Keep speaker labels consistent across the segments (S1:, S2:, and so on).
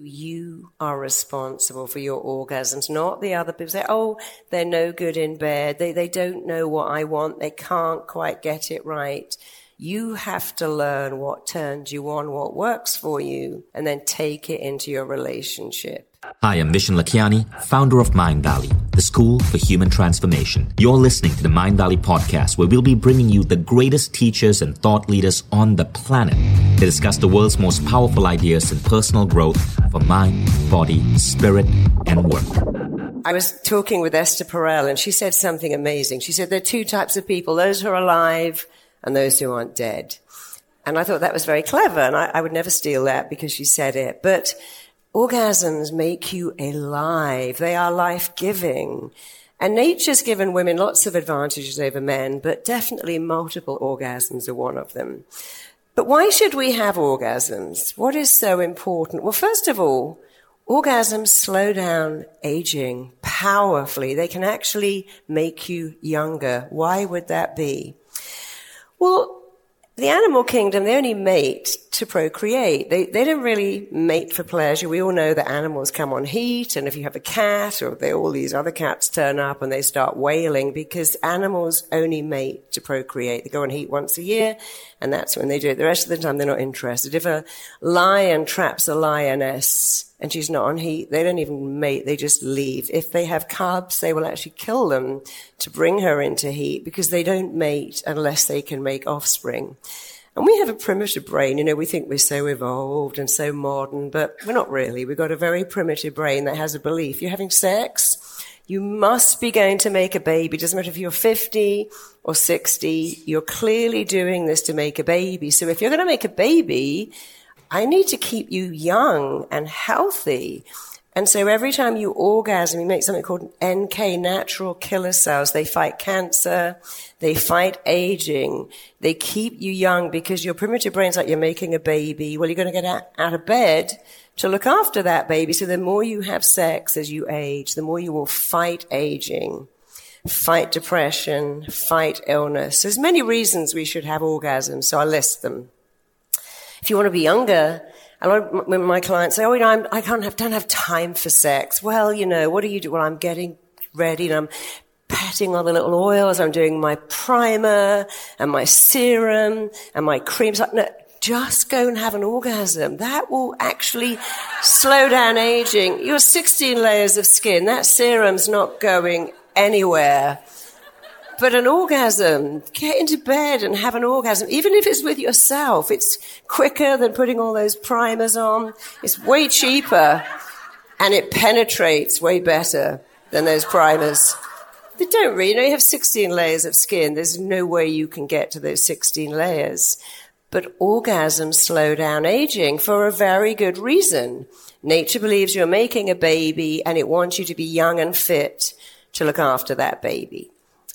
S1: You are responsible for your orgasms, not the other people say, oh, they're no good in bed. They, they don't know what I want. They can't quite get it right. You have to learn what turns you on, what works for you, and then take it into your relationship.
S2: Hi, I'm Vishen Lakhiani, founder of Mindvalley, the school for human transformation. You're listening to the Mindvalley podcast, where we'll be bringing you the greatest teachers and thought leaders on the planet to discuss the world's most powerful ideas in personal growth for mind, body, spirit, and work.
S1: I was talking with Esther Perel, and she said something amazing. She said there are two types of people those who are alive and those who aren't dead. And I thought that was very clever, and I, I would never steal that because she said it. But Orgasms make you alive. They are life giving. And nature's given women lots of advantages over men, but definitely multiple orgasms are one of them. But why should we have orgasms? What is so important? Well, first of all, orgasms slow down aging powerfully. They can actually make you younger. Why would that be? Well, the animal kingdom, they only mate to procreate. They, they don't really mate for pleasure. We all know that animals come on heat, and if you have a cat, or they, all these other cats turn up and they start wailing, because animals only mate to procreate. They go on heat once a year, and that's when they do it. The rest of the time, they're not interested. If a lion traps a lioness, and she's not on heat. They don't even mate. They just leave. If they have cubs, they will actually kill them to bring her into heat because they don't mate unless they can make offspring. And we have a primitive brain. You know, we think we're so evolved and so modern, but we're not really. We've got a very primitive brain that has a belief. You're having sex. You must be going to make a baby. Doesn't matter if you're 50 or 60. You're clearly doing this to make a baby. So if you're going to make a baby, I need to keep you young and healthy. And so every time you orgasm, you make something called NK, natural killer cells. They fight cancer. They fight aging. They keep you young because your primitive brain's like you're making a baby. Well, you're going to get out, out of bed to look after that baby. So the more you have sex as you age, the more you will fight aging, fight depression, fight illness. There's many reasons we should have orgasms. So I list them. If you want to be younger, a lot of when my clients say, "Oh, you know, I'm, I can't have, don't have time for sex." Well, you know, what do you do? Well, I'm getting ready and I'm patting on the little oils. I'm doing my primer and my serum and my creams. No, just go and have an orgasm. That will actually slow down aging. You're 16 layers of skin. That serum's not going anywhere. But an orgasm, get into bed and have an orgasm, even if it's with yourself. It's quicker than putting all those primers on. It's way cheaper and it penetrates way better than those primers. They don't really. You know, you have 16 layers of skin. There's no way you can get to those 16 layers. But orgasms slow down aging for a very good reason. Nature believes you're making a baby and it wants you to be young and fit to look after that baby.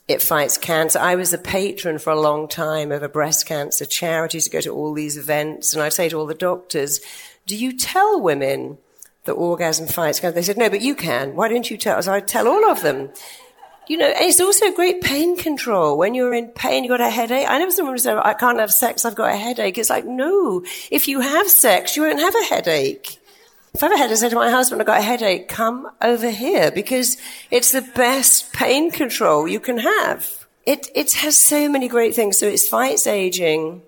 S1: It fights cancer. I was a patron for a long time of a breast cancer charity to go to all these events. And I'd say to all the doctors, do you tell women that orgasm fights cancer? They said, no, but you can. Why don't you tell us? I'd tell all of them. You know, it's also great pain control. When you're in pain, you got a headache. I never someone said, I can't have sex, I've got a headache. It's like, no, if you have sex, you won't have a headache. If I ever had to say to my husband, I've got a headache, come over here because it's the best pain control you can have. It, it has so many great things. So it fights aging,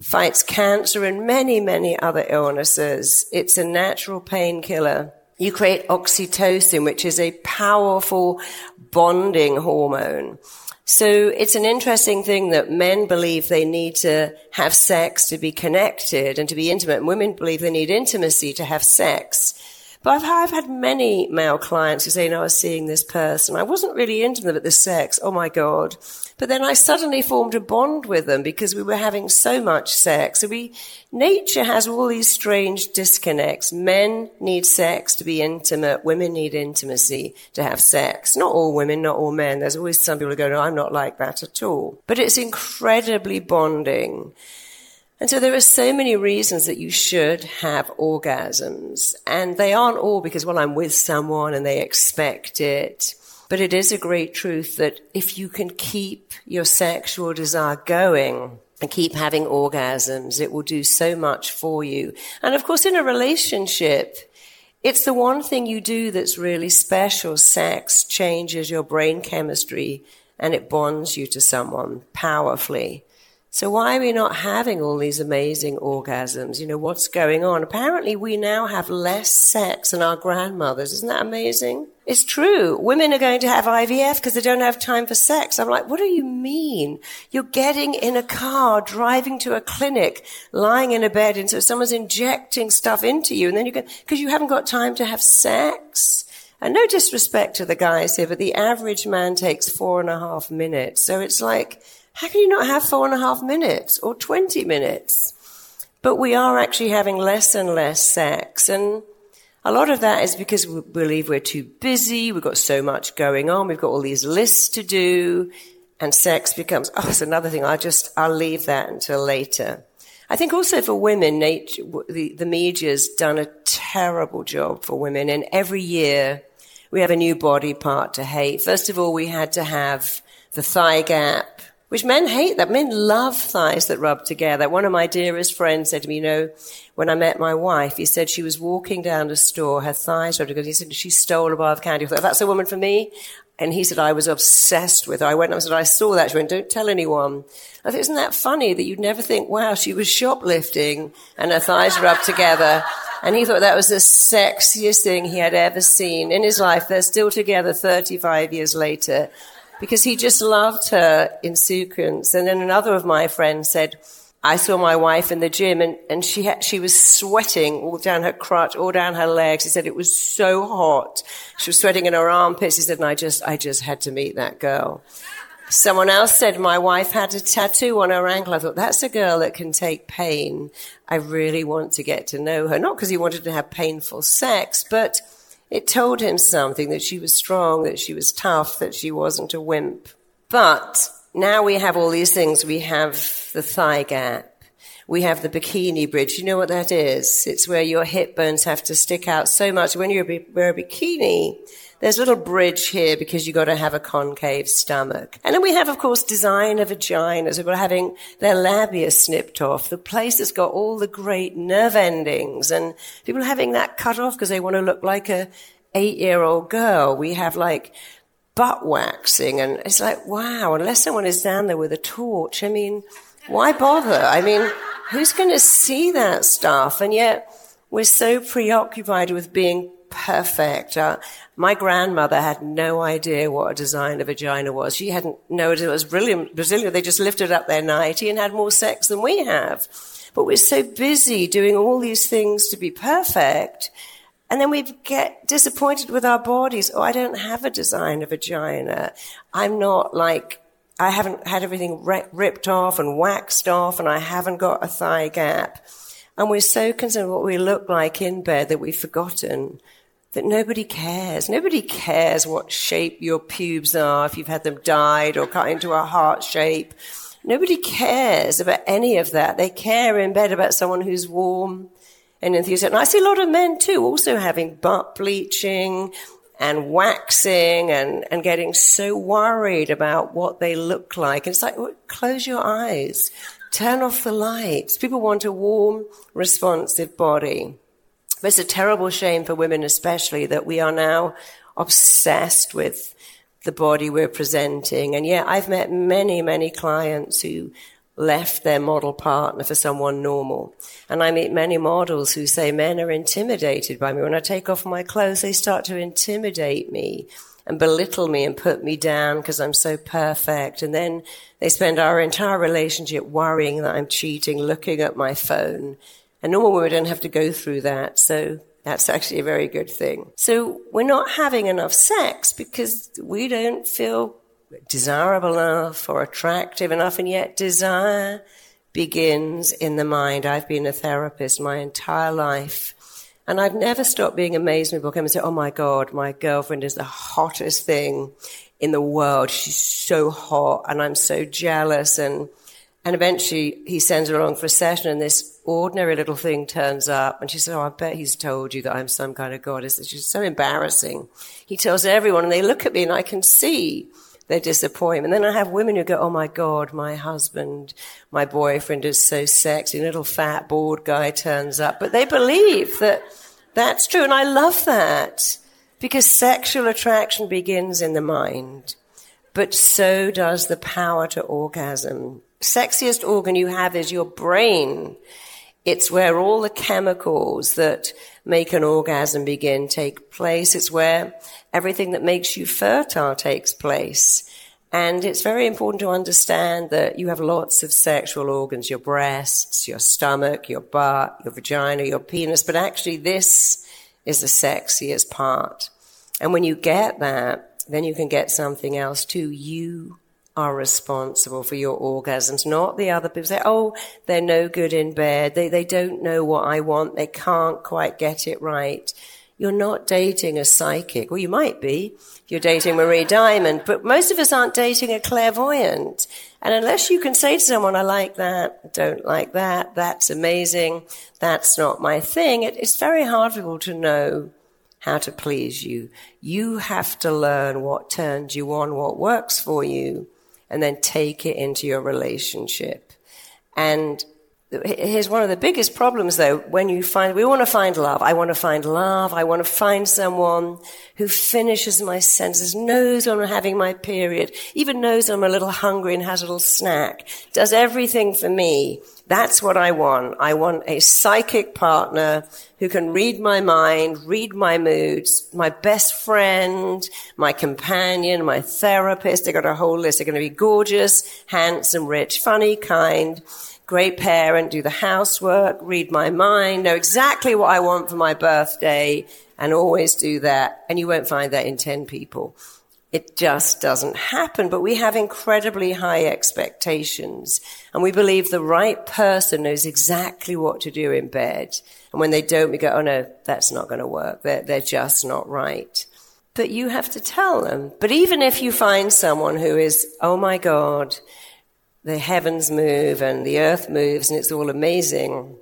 S1: fights cancer and many, many other illnesses. It's a natural painkiller. You create oxytocin, which is a powerful bonding hormone. So it's an interesting thing that men believe they need to have sex to be connected and to be intimate. And women believe they need intimacy to have sex. But I've, I've had many male clients who say, no, I was seeing this person. I wasn't really into them at the sex. Oh my God. But then I suddenly formed a bond with them because we were having so much sex. So we, nature has all these strange disconnects. Men need sex to be intimate. Women need intimacy to have sex. Not all women, not all men. There's always some people who go, no, I'm not like that at all. But it's incredibly bonding. And so there are so many reasons that you should have orgasms. And they aren't all because, well, I'm with someone and they expect it. But it is a great truth that if you can keep your sexual desire going and keep having orgasms, it will do so much for you. And of course, in a relationship, it's the one thing you do that's really special. Sex changes your brain chemistry and it bonds you to someone powerfully. So why are we not having all these amazing orgasms? You know, what's going on? Apparently we now have less sex than our grandmothers. Isn't that amazing? It's true. Women are going to have IVF because they don't have time for sex. I'm like, what do you mean? You're getting in a car, driving to a clinic, lying in a bed, and so someone's injecting stuff into you, and then you go, because you haven't got time to have sex. And no disrespect to the guys here, but the average man takes four and a half minutes. So it's like, how can you not have four and a half minutes or 20 minutes? But we are actually having less and less sex. And a lot of that is because we believe we're too busy. We've got so much going on. We've got all these lists to do. And sex becomes, oh, it's another thing. I'll just, I'll leave that until later. I think also for women, nature, the, the media's done a terrible job for women. And every year we have a new body part to hate. First of all, we had to have the thigh gap which men hate that. Men love thighs that rub together. One of my dearest friends said to me, you know, when I met my wife, he said she was walking down the store, her thighs rubbed together. He said she stole a bar of candy. I thought, that's a woman for me. And he said, I was obsessed with her. I went and I said, I saw that. She went, don't tell anyone. I thought, isn't that funny that you'd never think, wow, she was shoplifting and her thighs rubbed together. And he thought that was the sexiest thing he had ever seen in his life. They're still together 35 years later because he just loved her in sequence. And then another of my friends said, I saw my wife in the gym and, and she she was sweating all down her crotch, all down her legs. He said it was so hot. She was sweating in her armpits. He said, and I just, I just had to meet that girl. Someone else said my wife had a tattoo on her ankle. I thought that's a girl that can take pain. I really want to get to know her. Not because he wanted to have painful sex, but it told him something that she was strong, that she was tough, that she wasn't a wimp. But now we have all these things. We have the thigh gap. We have the bikini bridge. You know what that is? It's where your hip bones have to stick out so much. When you wear a bikini, there's a little bridge here because you've got to have a concave stomach. And then we have, of course, designer vaginas. We've got having their labia snipped off, the place that's got all the great nerve endings and people having that cut off because they want to look like a eight year old girl. We have like butt waxing and it's like, wow, unless someone is down there with a torch, I mean, why bother? I mean, who's going to see that stuff? And yet we're so preoccupied with being perfect. Uh, my grandmother had no idea what a designer vagina was. She hadn't known it was brilliant. Brazilian, they just lifted up their nightie and had more sex than we have. But we're so busy doing all these things to be perfect. And then we get disappointed with our bodies. Oh, I don't have a designer vagina. I'm not like, I haven't had everything ripped off and waxed off and I haven't got a thigh gap. And we're so concerned what we look like in bed that we've forgotten that nobody cares. Nobody cares what shape your pubes are, if you've had them dyed or cut into a heart shape. Nobody cares about any of that. They care in bed about someone who's warm and enthusiastic. And I see a lot of men too also having butt bleaching and waxing and, and getting so worried about what they look like. And it's like, close your eyes. Turn off the lights. People want a warm, responsive body. But it's a terrible shame for women, especially, that we are now obsessed with the body we're presenting. And yeah, I've met many, many clients who left their model partner for someone normal. And I meet many models who say men are intimidated by me. When I take off my clothes, they start to intimidate me and belittle me and put me down because I'm so perfect. And then they spend our entire relationship worrying that I'm cheating, looking at my phone, and normal women don't have to go through that. So that's actually a very good thing. So we're not having enough sex because we don't feel desirable enough or attractive enough. And yet desire begins in the mind. I've been a therapist my entire life. And I've never stopped being amazed when people come and say, Oh my God, my girlfriend is the hottest thing in the world. She's so hot and I'm so jealous. And and eventually he sends her along for a session and this ordinary little thing turns up and she says, Oh, I bet he's told you that I'm some kind of goddess. It's just so embarrassing. He tells everyone and they look at me and I can see their disappointment. Then I have women who go, Oh my God, my husband, my boyfriend is so sexy. Little fat, bald guy turns up. But they believe that That's true. And I love that because sexual attraction begins in the mind, but so does the power to orgasm. Sexiest organ you have is your brain. It's where all the chemicals that make an orgasm begin take place. It's where everything that makes you fertile takes place. And it's very important to understand that you have lots of sexual organs, your breasts, your stomach, your butt, your vagina, your penis, but actually this is the sexiest part. And when you get that, then you can get something else too. You are responsible for your orgasms, not the other people. Say, oh, they're no good in bed. They, they don't know what I want. They can't quite get it right. You're not dating a psychic. Well, you might be. You're dating Marie Diamond, but most of us aren't dating a clairvoyant. And unless you can say to someone, I like that, don't like that, that's amazing, that's not my thing, it, it's very hard for people to know how to please you. You have to learn what turns you on, what works for you and then take it into your relationship. And here's one of the biggest problems though, when you find, we want to find love. I want to find love. I want to find someone who finishes my senses, knows when I'm having my period, even knows I'm a little hungry and has a little snack, does everything for me. That's what I want. I want a psychic partner who can read my mind, read my moods, my best friend, my companion, my therapist. They got a whole list. They're going to be gorgeous, handsome, rich, funny, kind, great parent, do the housework, read my mind, know exactly what I want for my birthday, and always do that. And you won't find that in 10 people. It just doesn't happen, but we have incredibly high expectations and we believe the right person knows exactly what to do in bed. And when they don't, we go, oh no, that's not going to work. They're, they're just not right. But you have to tell them. But even if you find someone who is, oh my God, the heavens move and the earth moves and it's all amazing,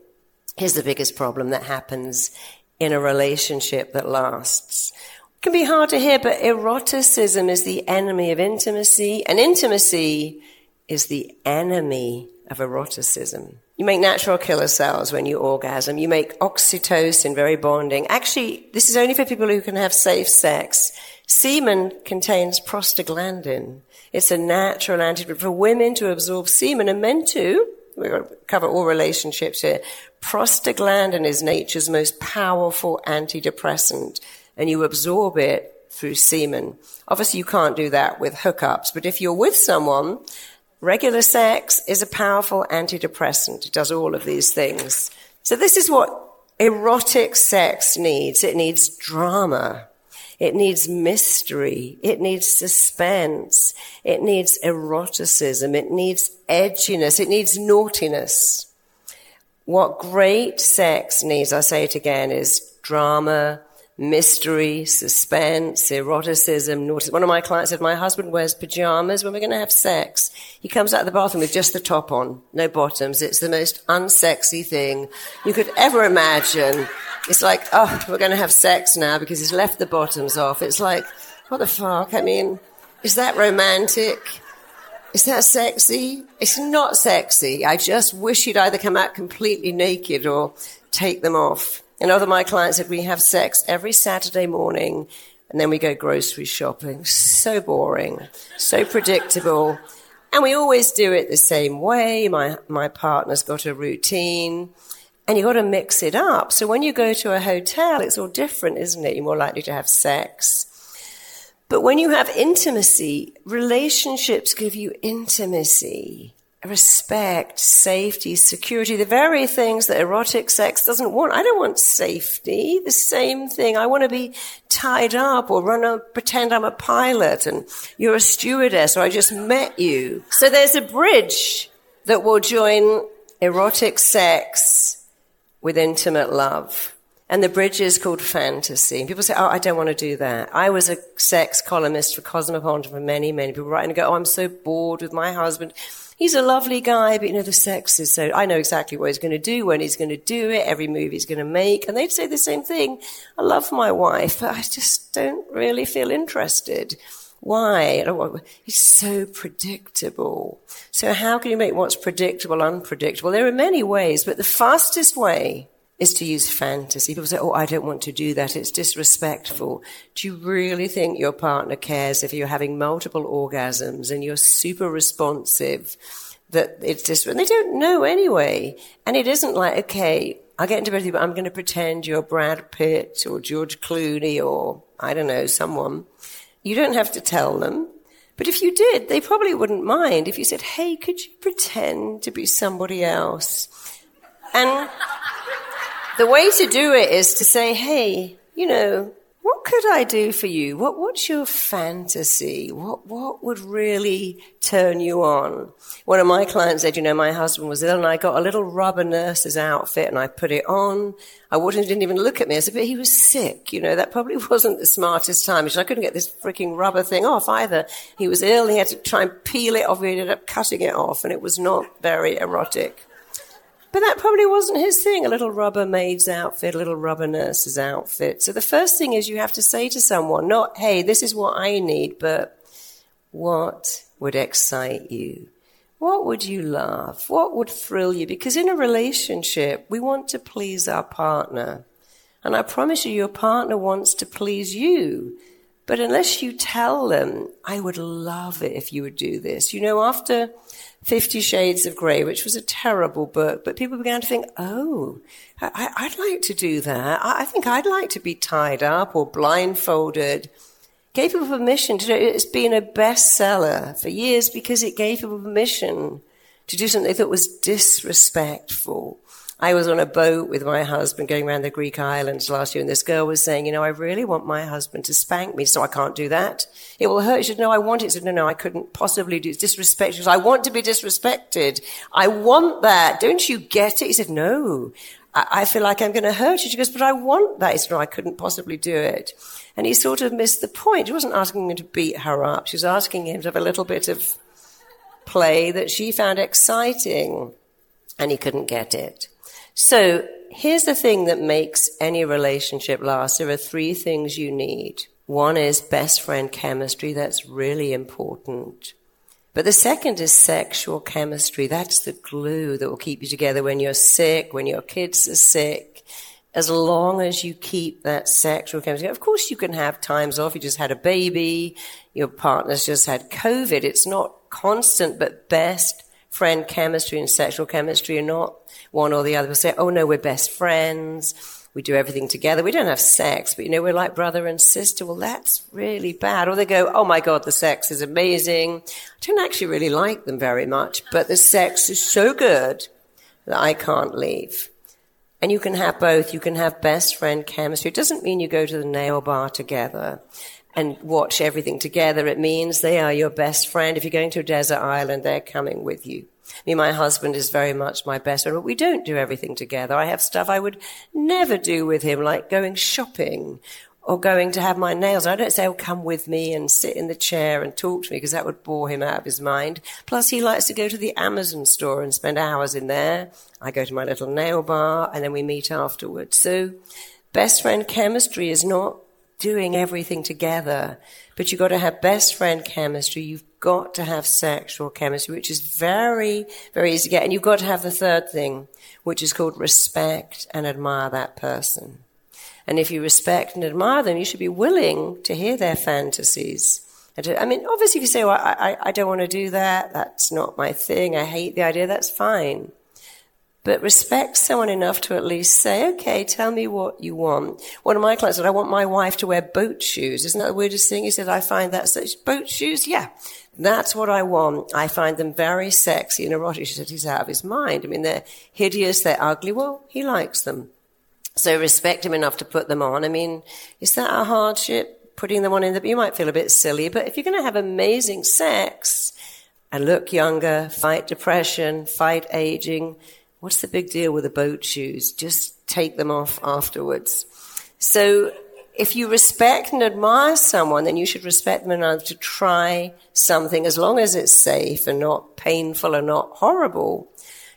S1: here's the biggest problem that happens in a relationship that lasts It can be hard to hear, but eroticism is the enemy of intimacy, and intimacy is the enemy of eroticism. You make natural killer cells when you orgasm. You make oxytocin, very bonding. Actually, this is only for people who can have safe sex. Semen contains prostaglandin. It's a natural antidote for women to absorb semen and men too. We're to cover all relationships here. Prostaglandin is nature's most powerful antidepressant and you absorb it through semen. Obviously, you can't do that with hookups, but if you're with someone, regular sex is a powerful antidepressant. It does all of these things. So this is what erotic sex needs. It needs drama. It needs mystery. It needs suspense. It needs eroticism. It needs edginess. It needs naughtiness. What great sex needs, I say it again, is drama, mystery, suspense, eroticism, naughty. One of my clients said, my husband wears pajamas when we're going to have sex. He comes out of the bathroom with just the top on, no bottoms. It's the most unsexy thing you could ever imagine. It's like, oh, we're going to have sex now because he's left the bottoms off. It's like, what the fuck? I mean, is that romantic? Is that sexy? It's not sexy. I just wish he'd either come out completely naked or take them off. Another of my clients said we have sex every Saturday morning and then we go grocery shopping. So boring, so predictable. And we always do it the same way. My, my partner's got a routine and you've got to mix it up. So when you go to a hotel, it's all different, isn't it? You're more likely to have sex. But when you have intimacy, relationships give you intimacy respect, safety, security, the very things that erotic sex doesn't want. I don't want safety. The same thing. I want to be tied up or run pretend I'm a pilot and you're a stewardess or I just met you. So there's a bridge that will join erotic sex with intimate love. And the bridge is called fantasy. And people say, oh, I don't want to do that. I was a sex columnist for Cosmopolitan for many, many people write and go, oh, I'm so bored with my husband he's a lovely guy, but you know, the sex is so, I know exactly what he's going to do, when he's going to do it, every move he's going to make. And they'd say the same thing. I love my wife, but I just don't really feel interested. Why? He's so predictable. So how can you make what's predictable unpredictable? There are many ways, but the fastest way is to use fantasy. People say, Oh, I don't want to do that. It's disrespectful. Do you really think your partner cares if you're having multiple orgasms and you're super responsive? That it's and they don't know anyway. And it isn't like, okay, I'll get into bed with you, but I'm going to pretend you're Brad Pitt or George Clooney or I don't know, someone. You don't have to tell them. But if you did, they probably wouldn't mind if you said, Hey, could you pretend to be somebody else? And the way to do it is to say, hey, you know, what could I do for you? What, what's your fantasy? What, what would really turn you on? One of my clients said, you know, my husband was ill and I got a little rubber nurse's outfit and I put it on. I wouldn't, didn't even look at me. I said, but he was sick. You know, that probably wasn't the smartest time. I couldn't get this freaking rubber thing off either. He was ill. He had to try and peel it off. He ended up cutting it off and it was not very erotic. But that probably wasn't his thing, a little rubber maid's outfit, a little rubber nurse's outfit. So the first thing is you have to say to someone, not, hey, this is what I need, but what would excite you? What would you love? What would thrill you? Because in a relationship, we want to please our partner. And I promise you, your partner wants to please you. But unless you tell them, I would love it if you would do this. You know, after Fifty Shades of Grey, which was a terrible book, but people began to think, oh, I, would like to do that. I, I, think I'd like to be tied up or blindfolded. Gave people permission to do it. It's been a bestseller for years because it gave people permission to do something they thought was disrespectful. I was on a boat with my husband going around the Greek islands last year, and this girl was saying, you know, I really want my husband to spank me, so I can't do that. It will hurt. She said, no, I want it. She said, no, no, I couldn't possibly do it. It's disrespect. She said, I want to be disrespected. I want that. Don't you get it? He said, no. I, feel like I'm going to hurt you. She goes, but I want that. He said, no, I couldn't possibly do it. And he sort of missed the point. She wasn't asking him to beat her up. She was asking him to have a little bit of play that she found exciting. And he couldn't get it. So here's the thing that makes any relationship last. There are three things you need. One is best friend chemistry. That's really important. But the second is sexual chemistry. That's the glue that will keep you together when you're sick, when your kids are sick. As long as you keep that sexual chemistry. Of course, you can have times off. You just had a baby. Your partner's just had COVID. It's not constant, but best friend chemistry and sexual chemistry are not one or the other. We'll say, oh no, we're best friends. We do everything together. We don't have sex, but you know, we're like brother and sister. Well, that's really bad. Or they go, oh my God, the sex is amazing. I don't actually really like them very much, but the sex is so good that I can't leave. And you can have both. You can have best friend chemistry. It doesn't mean you go to the nail bar together and watch everything together. It means they are your best friend. If you're going to a desert island, they're coming with you. Me, my husband is very much my best friend, but we don't do everything together. I have stuff I would never do with him, like going shopping or going to have my nails. I don't say, oh, come with me and sit in the chair and talk to me because that would bore him out of his mind. Plus, he likes to go to the Amazon store and spend hours in there. I go to my little nail bar and then we meet afterwards. So best friend chemistry is not doing everything together. But you've got to have best friend chemistry. You've got to have sexual chemistry, which is very, very easy to get. And you've got to have the third thing, which is called respect and admire that person. And if you respect and admire them, you should be willing to hear their fantasies. I mean, obviously, you say, well, I, I don't want to do that, that's not my thing, I hate the idea, that's fine but respect someone enough to at least say, okay, tell me what you want. One of my clients said, I want my wife to wear boat shoes. Isn't that the weirdest thing? He said, I find that such boat shoes. Yeah, that's what I want. I find them very sexy and erotic. She said, he's out of his mind. I mean, they're hideous. They're ugly. Well, he likes them. So respect him enough to put them on. I mean, is that a hardship? Putting them on in the, you might feel a bit silly, but if you're going to have amazing sex and look younger, fight depression, fight aging, what's the big deal with the boat shoes? Just take them off afterwards. So if you respect and admire someone, then you should respect them enough to try something as long as it's safe and not painful and not horrible.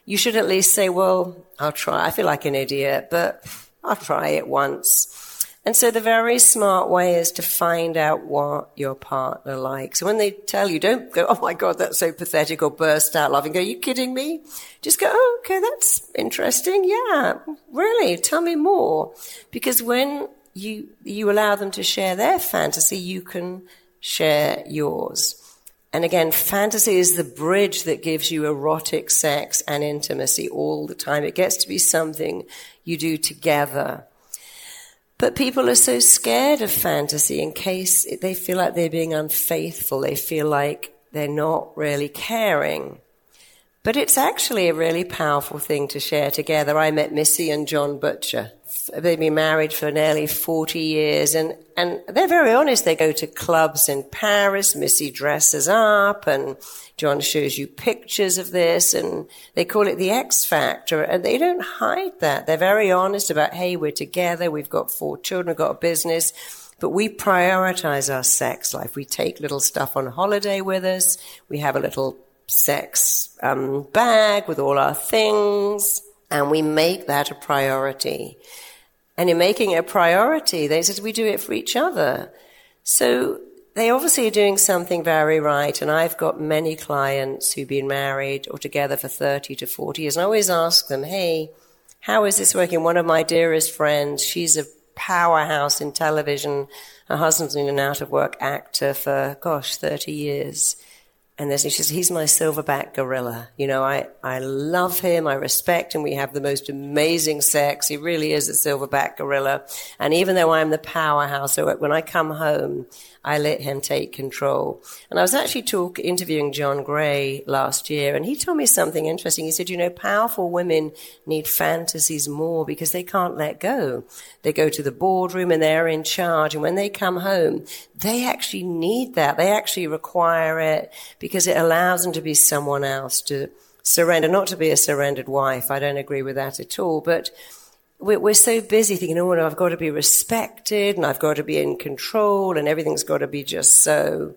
S1: You should at least say, well, I'll try. I feel like an idiot, but I'll try it once. And so the very smart way is to find out what your partner likes. When they tell you, don't go, oh my God, that's so pathetic or burst out laughing. Go, are you kidding me? Just go, oh, okay, that's interesting. Yeah, really, tell me more. Because when you, you allow them to share their fantasy, you can share yours. And again, fantasy is the bridge that gives you erotic sex and intimacy all the time. It gets to be something you do together. But people are so scared of fantasy in case they feel like they're being unfaithful. They feel like they're not really caring. But it's actually a really powerful thing to share together. I met Missy and John Butcher they've been married for nearly 40 years and, and they're very honest. They go to clubs in Paris. Missy dresses up and John shows you pictures of this and they call it the X factor and they don't hide that. They're very honest about, hey, we're together. We've got four children. We've got a business, but we prioritize our sex life. We take little stuff on holiday with us. We have a little sex um, bag with all our things and we make that a priority. And in making it a priority, they said we do it for each other. So they obviously are doing something very right. And I've got many clients who've been married or together for 30 to 40 years. And I always ask them, hey, how is this working? One of my dearest friends, she's a powerhouse in television. Her husband's been an out of work actor for, gosh, 30 years. And there's, she says, he's my silverback gorilla. You know, I, I love him. I respect him. We have the most amazing sex. He really is a silverback gorilla. And even though I'm the powerhouse, when I come home, I let him take control. And I was actually talk, interviewing John Gray last year, and he told me something interesting. He said, you know, powerful women need fantasies more because they can't let go. They go to the boardroom and they're in charge. And when they come home, they actually need that. They actually require it because it allows them to be someone else, to surrender, not to be a surrendered wife. I don't agree with that at all, but we're, we're so busy thinking, oh, no, I've got to be respected and I've got to be in control and everything's got to be just so.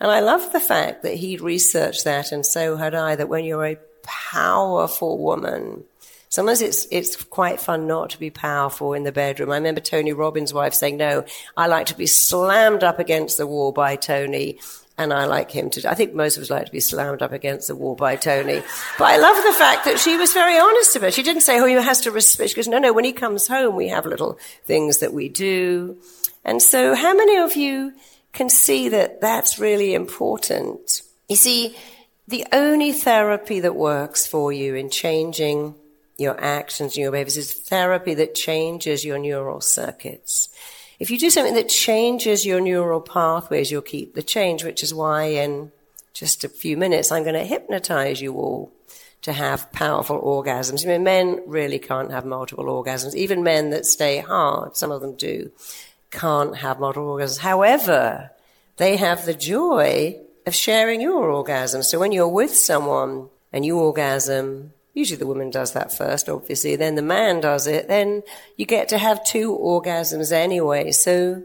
S1: And I love the fact that he'd researched that and so had I, that when you're a powerful woman, sometimes it's, it's quite fun not to be powerful in the bedroom. I remember Tony Robbins' wife saying, no, I like to be slammed up against the wall by Tony and I like him to. I think most of us like to be slammed up against the wall by Tony. But I love the fact that she was very honest about it. She didn't say, "Oh, he has to respect." She goes, "No, no. When he comes home, we have little things that we do." And so, how many of you can see that that's really important? You see, the only therapy that works for you in changing your actions and your behaviors is therapy that changes your neural circuits. If you do something that changes your neural pathways, you'll keep the change, which is why in just a few minutes I'm going to hypnotize you all to have powerful orgasms. I mean, men really can't have multiple orgasms. Even men that stay hard, some of them do, can't have multiple orgasms. However, they have the joy of sharing your orgasm. So when you're with someone and you orgasm, Usually the woman does that first, obviously. Then the man does it. Then you get to have two orgasms anyway. So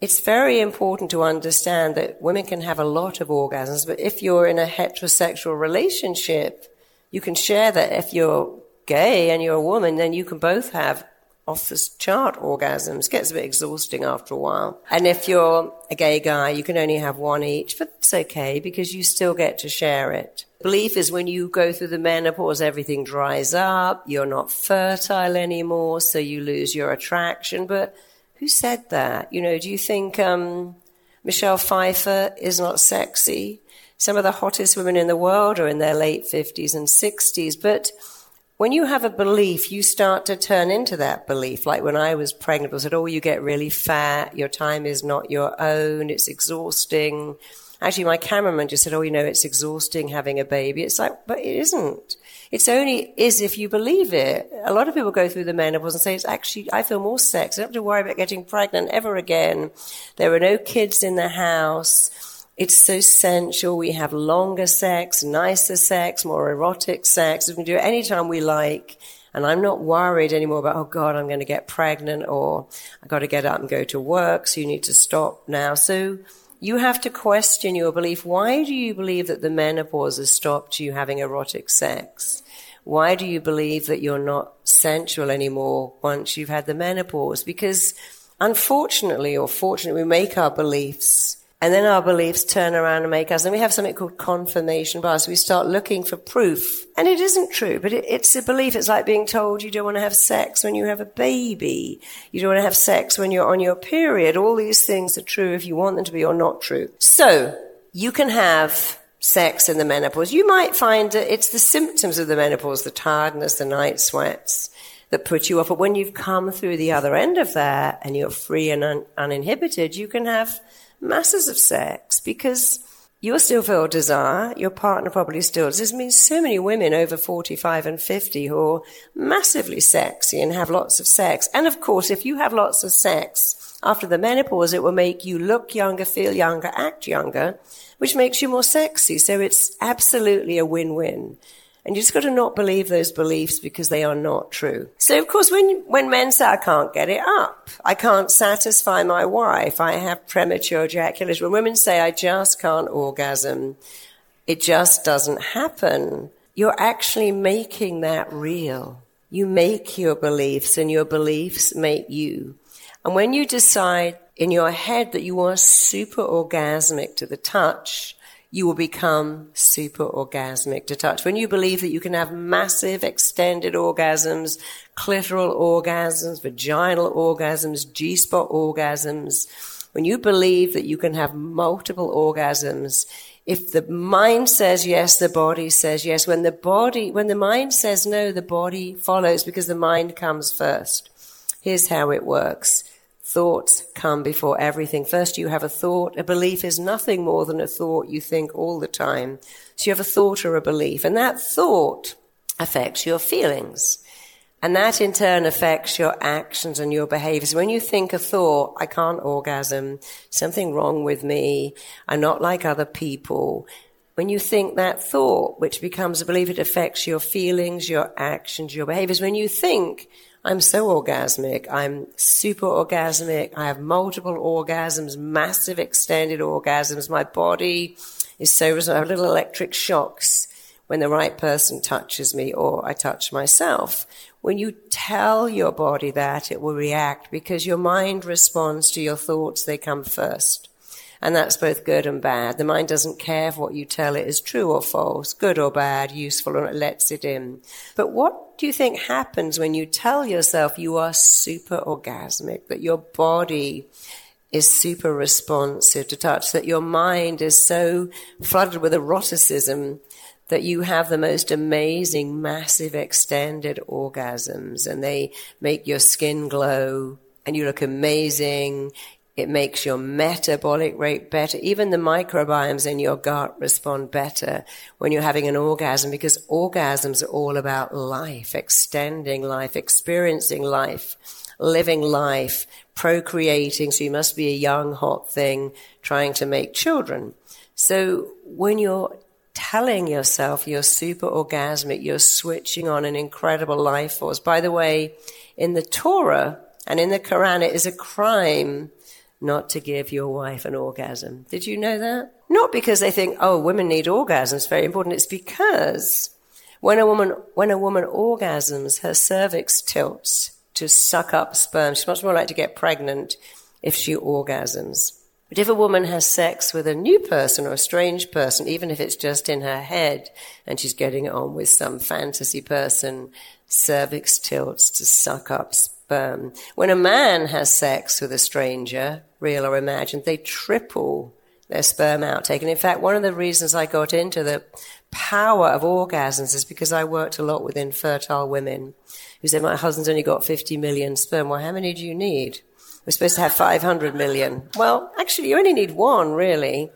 S1: it's very important to understand that women can have a lot of orgasms, but if you're in a heterosexual relationship, you can share that. If you're gay and you're a woman, then you can both have off the chart orgasms. It gets a bit exhausting after a while. And if you're a gay guy, you can only have one each, but it's okay because you still get to share it. Belief is when you go through the menopause, everything dries up, you're not fertile anymore, so you lose your attraction. But who said that? You know, do you think um, Michelle Pfeiffer is not sexy? Some of the hottest women in the world are in their late 50s and 60s. But when you have a belief, you start to turn into that belief. Like when I was pregnant, I said, oh, you get really fat, your time is not your own, it's exhausting Actually, my cameraman just said, oh, you know, it's exhausting having a baby. It's like, but it isn't. It's only is if you believe it. A lot of people go through the menopause and say, it's actually, I feel more sex. I don't have to worry about getting pregnant ever again. There are no kids in the house. It's so sensual. We have longer sex, nicer sex, more erotic sex. We can do it anytime we like. And I'm not worried anymore about, oh God, I'm going to get pregnant or I've got to get up and go to work. So you need to stop now. So you have to question your belief. Why do you believe that the menopause has stopped you having erotic sex? Why do you believe that you're not sensual anymore once you've had the menopause? Because unfortunately or fortunately, we make our beliefs and then our beliefs turn around and make us, and we have something called confirmation bias. We start looking for proof. And it isn't true, but it, it's a belief. It's like being told you don't want to have sex when you have a baby. You don't want to have sex when you're on your period. All these things are true if you want them to be or not true. So, you can have sex in the menopause. You might find that it's the symptoms of the menopause, the tiredness, the night sweats that put you off. But when you've come through the other end of that and you're free and un- uninhibited, you can have masses of sex because you still feel desire, your partner probably still does. This means so many women over 45 and 50 who are massively sexy and have lots of sex. And of course, if you have lots of sex after the menopause, it will make you look younger, feel younger, act younger, which makes you more sexy. So it's absolutely a win-win. And you just got to not believe those beliefs because they are not true. So of course, when, when men say, I can't get it up, I can't satisfy my wife, I have premature ejaculation, when women say, I just can't orgasm, it just doesn't happen, you're actually making that real. You make your beliefs and your beliefs make you. And when you decide in your head that you are super orgasmic to the touch, you will become super orgasmic to touch. When you believe that you can have massive extended orgasms, clitoral orgasms, vaginal orgasms, G-spot orgasms, when you believe that you can have multiple orgasms, if the mind says yes, the body says yes. When the body, when the mind says no, the body follows because the mind comes first. Here's how it works. Thoughts come before everything. First, you have a thought. A belief is nothing more than a thought you think all the time. So you have a thought or a belief, and that thought affects your feelings. And that in turn affects your actions and your behaviors. When you think a thought, I can't orgasm, something wrong with me, I'm not like other people. When you think that thought, which becomes a belief, it affects your feelings, your actions, your behaviors. When you think, I'm so orgasmic. I'm super orgasmic. I have multiple orgasms, massive extended orgasms. My body is so, I have little electric shocks when the right person touches me or I touch myself. When you tell your body that, it will react because your mind responds to your thoughts. They come first. And that's both good and bad. The mind doesn't care if what you tell it is true or false, good or bad, useful or it lets it in. But what do you think happens when you tell yourself you are super orgasmic, that your body is super responsive to touch, that your mind is so flooded with eroticism that you have the most amazing, massive, extended orgasms and they make your skin glow and you look amazing. It makes your metabolic rate better. Even the microbiomes in your gut respond better when you're having an orgasm because orgasms are all about life, extending life, experiencing life, living life, procreating. So you must be a young, hot thing trying to make children. So when you're telling yourself you're super orgasmic, you're switching on an incredible life force. By the way, in the Torah and in the Quran, it is a crime not to give your wife an orgasm. Did you know that? Not because they think, oh, women need orgasms, very important. It's because when a woman, when a woman orgasms, her cervix tilts to suck up sperm. She's much more likely to get pregnant if she orgasms. But if a woman has sex with a new person or a strange person, even if it's just in her head and she's getting it on with some fantasy person, cervix tilts to suck up sperm sperm. When a man has sex with a stranger, real or imagined, they triple their sperm outtake. And in fact, one of the reasons I got into the power of orgasms is because I worked a lot with infertile women who said, my husband's only got 50 million sperm. Well, how many do you need? We're supposed to have 500 million. Well, actually, you only need one, really.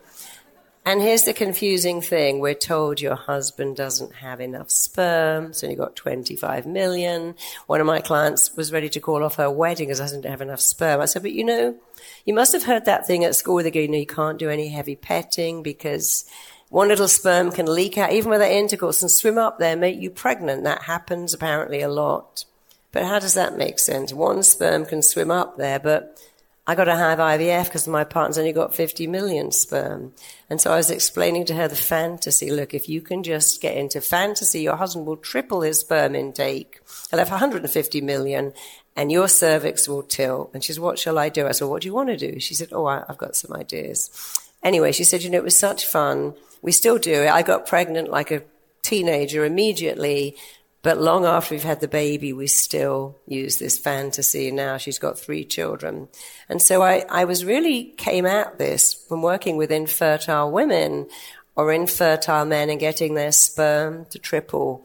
S1: And here's the confusing thing. We're told your husband doesn't have enough sperm, so you've got 25 million. One of my clients was ready to call off her wedding because I didn't have enough sperm. I said, but you know, you must have heard that thing at school go, you know, you can't do any heavy petting because one little sperm can leak out even without intercourse and swim up there, make you pregnant. That happens apparently a lot. But how does that make sense? One sperm can swim up there, but I got to have IVF because my partner's only got 50 million sperm. And so I was explaining to her the fantasy. Look, if you can just get into fantasy, your husband will triple his sperm intake. He'll have 150 million and your cervix will tilt. And she said, What shall I do? I said, What do you want to do? She said, Oh, I, have got some ideas. Anyway, she said, You know, it was such fun. We still do it. I got pregnant like a teenager immediately. But long after we've had the baby, we still use this fantasy. Now she's got three children. And so I, I was really came at this from working with infertile women or infertile men and getting their sperm to triple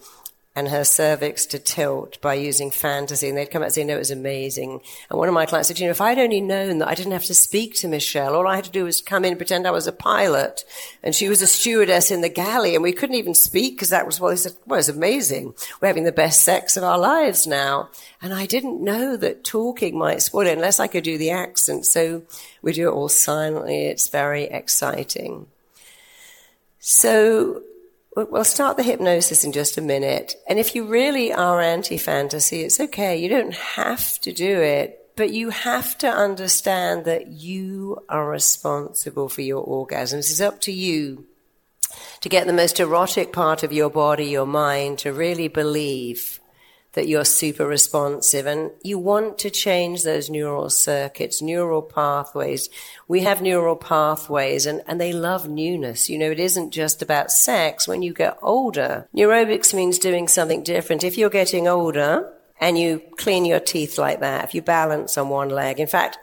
S1: and her cervix to tilt by using fantasy. And they'd come out and say, no, it was amazing. And one of my clients said, you know, if I'd only known that I didn't have to speak to Michelle, all I had to do was come in and pretend I was a pilot. And she was a stewardess in the galley and we couldn't even speak because that was what he said, well, it's amazing. We're having the best sex of our lives now. And I didn't know that talking might spoil it unless I could do the accent. So we do it all silently. It's very exciting. So We'll start the hypnosis in just a minute. And if you really are anti fantasy, it's okay. You don't have to do it, but you have to understand that you are responsible for your orgasms. It's up to you to get the most erotic part of your body, your mind, to really believe that you're super responsive and you want to change those neural circuits, neural pathways. We have neural pathways and, and they love newness. You know, it isn't just about sex. When you get older, neurobics means doing something different. If you're getting older and you clean your teeth like that, if you balance on one leg, in fact,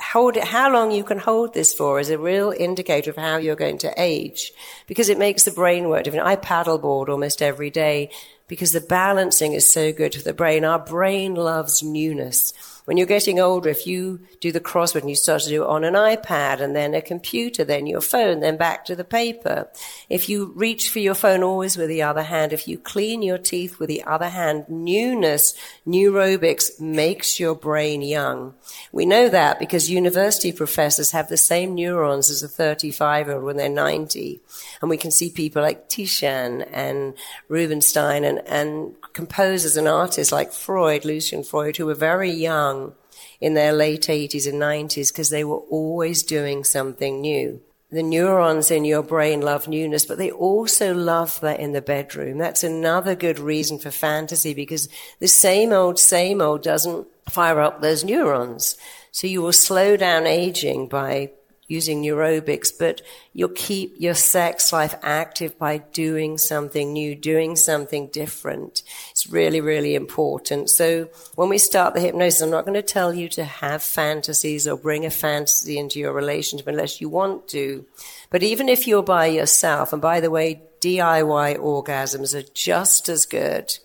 S1: hold it, how long you can hold this for is a real indicator of how you're going to age because it makes the brain work different. I paddleboard almost every day because the balancing is so good for the brain. Our brain loves newness. When you're getting older, if you do the crossword and you start to do it on an iPad and then a computer, then your phone, then back to the paper. If you reach for your phone always with the other hand, if you clean your teeth with the other hand, newness, neurobics makes your brain young. We know that because university professors have the same neurons as a 35 year old when they're 90. And we can see people like Titian and Rubinstein and, and composers and artists like Freud, Lucian Freud, who were very young in their late 80s and 90s because they were always doing something new. The neurons in your brain love newness, but they also love that in the bedroom. That's another good reason for fantasy because the same old, same old doesn't fire up those neurons. So you will slow down aging by using neurobics, but you'll keep your sex life active by doing something new, doing something different. It's really, really important. So when we start the hypnosis, I'm not going to tell you to have fantasies or bring a fantasy into your relationship unless you want to. But even if you're by yourself, and by the way, DIY orgasms are just as good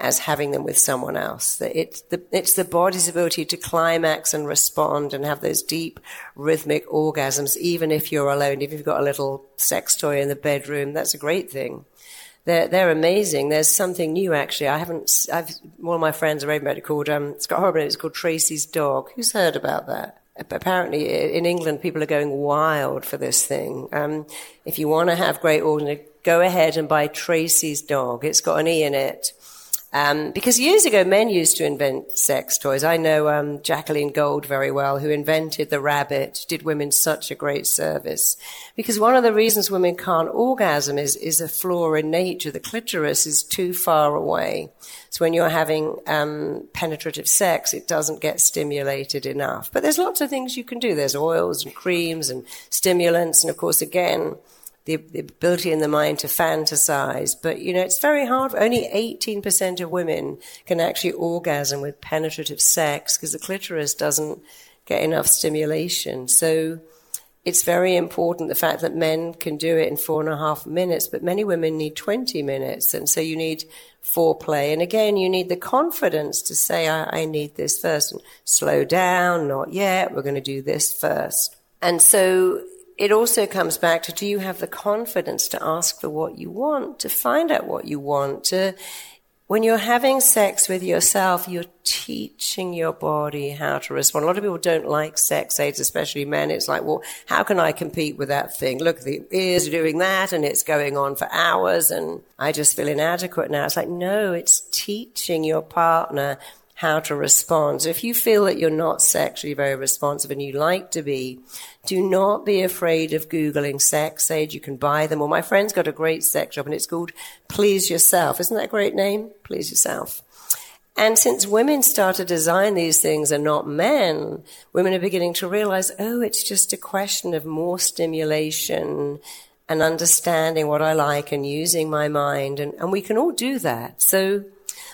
S1: as having them with someone else. It's the, body's ability to climax and respond and have those deep rhythmic orgasms, even if you're alone, if you've got a little sex toy in the bedroom, that's a great thing. They're, they're amazing. There's something new actually. I haven't, I've, one of my friends, a raven called, um, it's got horrible It's called Tracy's Dog. Who's heard about that? apparently in England people are going wild for this thing. Um, if you want to have great orgasm, go ahead and buy Tracy's dog. It's got an E in it. Um, because years ago, men used to invent sex toys. I know um, Jacqueline Gold very well, who invented the rabbit, did women such a great service. Because one of the reasons women can't orgasm is, is a flaw in nature. The clitoris is too far away. So when you're having um, penetrative sex, it doesn't get stimulated enough. But there's lots of things you can do. There's oils and creams and stimulants. And of course, again, the, the, ability in the mind to fantasize. But, you know, it's very hard. Only 18% of women can actually orgasm with penetrative sex because the clitoris doesn't get enough stimulation. So it's very important the fact that men can do it in four and a half minutes, but many women need 20 minutes. And so you need foreplay. And again, you need the confidence to say, I, I need this first and slow down, not yet. We're going to do this first. And so it also comes back to do you have the confidence to ask for what you want, to find out what you want, to when you're having sex with yourself, you're teaching your body how to respond. A lot of people don't like sex aids, especially men. It's like, well, how can I compete with that thing? Look, the ears are doing that and it's going on for hours and I just feel inadequate now. It's like, no, it's teaching your partner how to respond. So if you feel that you're not sexually very responsive and you like to be, do not be afraid of Googling sex aid. You can buy them. Well, my friend's got a great sex shop and it's called Please Yourself. Isn't that a great name? Please Yourself. And since women start to design these things and not men, women are beginning to realize, oh, it's just a question of more stimulation and understanding what I like and using my mind. And, and we can all do that. So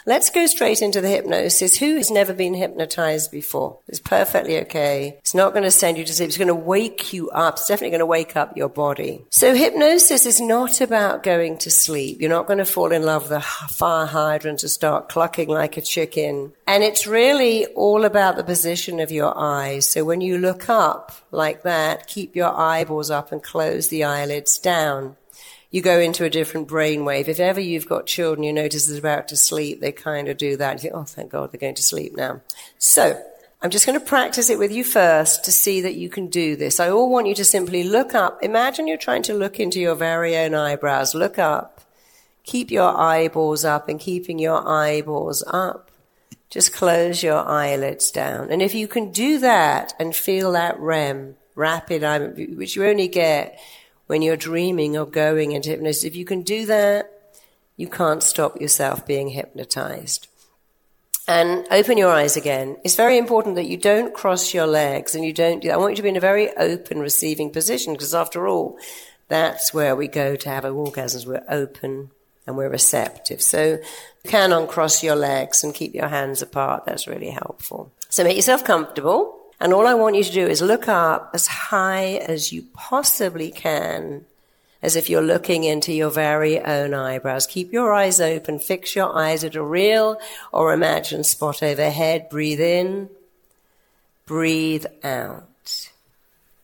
S1: Let's go straight into the hypnosis. Who has never been hypnotized before? It's perfectly okay. It's not going to send you to sleep. It's going to wake you up. It's definitely going to wake up your body. So hypnosis is not about going to sleep. You're not going to fall in love with a fire hydrant to start clucking like a chicken. And it's really all about the position of your eyes. So when you look up like that, keep your eyeballs up and close the eyelids down you go into a different brainwave. If ever you've got children you notice they're about to sleep, they kind of do that. You think, oh, thank God they're going to sleep now. So, I'm just going to practice it with you first to see that you can do this. I all want you to simply look up. Imagine you're trying to look into your very own eyebrows. Look up. Keep your eyeballs up and keeping your eyeballs up. Just close your eyelids down. And if you can do that and feel that REM, rapid eye, which you only get when you're dreaming or going into hypnosis, if you can do that, you can't stop yourself being hypnotized. And open your eyes again. It's very important that you don't cross your legs and you don't do. I want you to be in a very open receiving position because after all, that's where we go to have our orgasms. We're open and we're receptive. So you can uncross your legs and keep your hands apart. That's really helpful. So make yourself comfortable. And all I want you to do is look up as high as you possibly can, as if you're looking into your very own eyebrows. Keep your eyes open. Fix your eyes at a real or imagined spot overhead. Breathe in. Breathe out.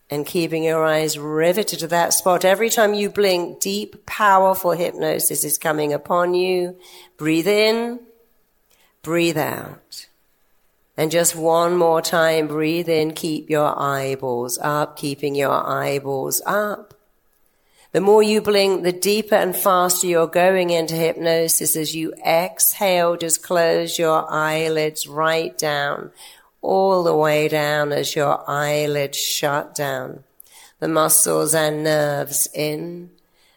S1: And keeping your eyes riveted to that spot. Every time you blink, deep, powerful hypnosis is coming upon you. Breathe in. Breathe out. And just one more time, breathe in, keep your eyeballs up, keeping your eyeballs up. The more you blink, the deeper and faster you're going into hypnosis. As you exhale, just close your eyelids right down, all the way down as your eyelids shut down. The muscles and nerves in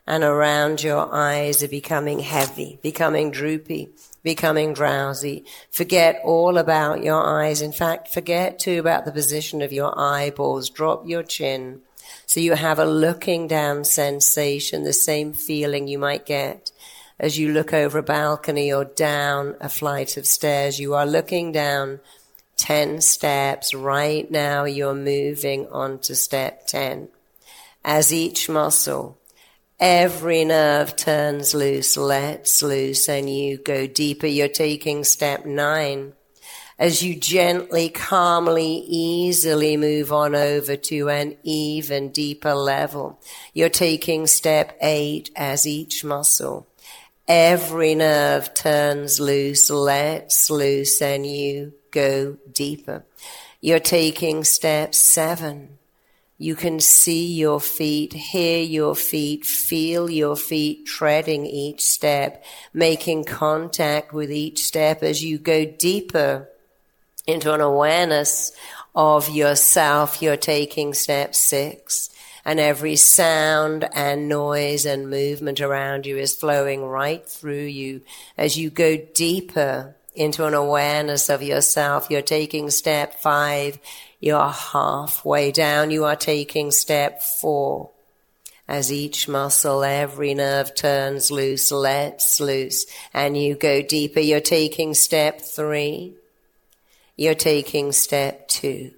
S1: and around your eyes are becoming heavy, becoming droopy becoming drowsy. Forget all about your eyes. In fact, forget too about the position of your eyeballs. Drop your chin. So you have a looking down sensation, the same feeling you might get as you look over a balcony or down a flight of stairs. You are looking down 10 steps. Right now you're moving on to step 10. As each muscle Every nerve turns loose, lets loose, and you go deeper. You're taking step nine. As you gently, calmly, easily move on over to an even deeper level. You're taking step eight as each muscle. Every nerve turns loose, lets loose, and you go deeper. You're taking step seven you can see your feet, hear your feet, feel your feet treading each step, making contact with each step as you go deeper into an awareness of yourself. You're taking step six and every sound and noise and movement around you is flowing right through you as you go deeper into an awareness of yourself. You're taking step five. You're halfway down. You are taking step four. As each muscle, every nerve turns loose, lets loose, and you go deeper. You're taking step three. You're taking step two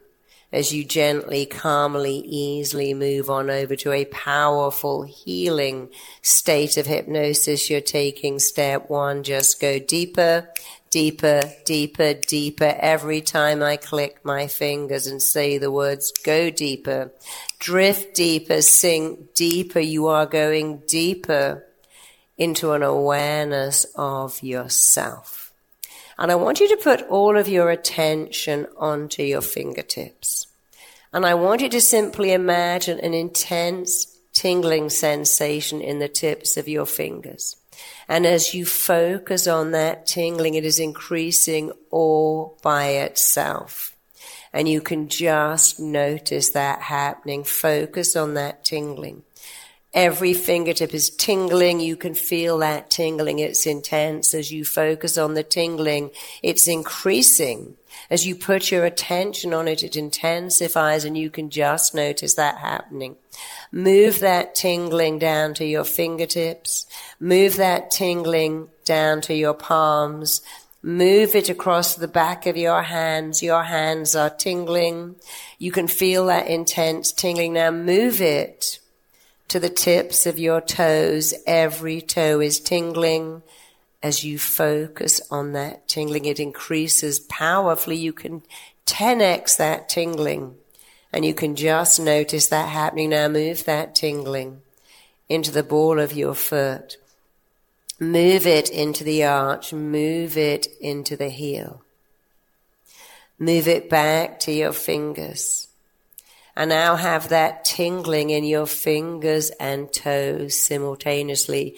S1: as you gently, calmly, easily move on over to a powerful healing state of hypnosis. You're taking step one. Just go deeper deeper, deeper, deeper every time I click my fingers and say the words, go deeper, drift deeper, sink deeper. You are going deeper into an awareness of yourself. And I want you to put all of your attention onto your fingertips. And I want you to simply imagine an intense tingling sensation in the tips of your fingers. And as you focus on that tingling, it is increasing all by itself. And you can just notice that happening. Focus on that tingling. Every fingertip is tingling. You can feel that tingling. It's intense. As you focus on the tingling, it's increasing. As you put your attention on it, it intensifies and you can just notice that happening. Move that tingling down to your fingertips. Move that tingling down to your palms. Move it across the back of your hands. Your hands are tingling. You can feel that intense tingling. Now move it to the tips of your toes. Every toe is tingling. As you focus on that tingling, it increases powerfully. You can 10x that tingling. And you can just notice that happening. Now move that tingling into the ball of your foot. Move it into the arch. Move it into the heel. Move it back to your fingers and now have that tingling in your fingers and toes simultaneously.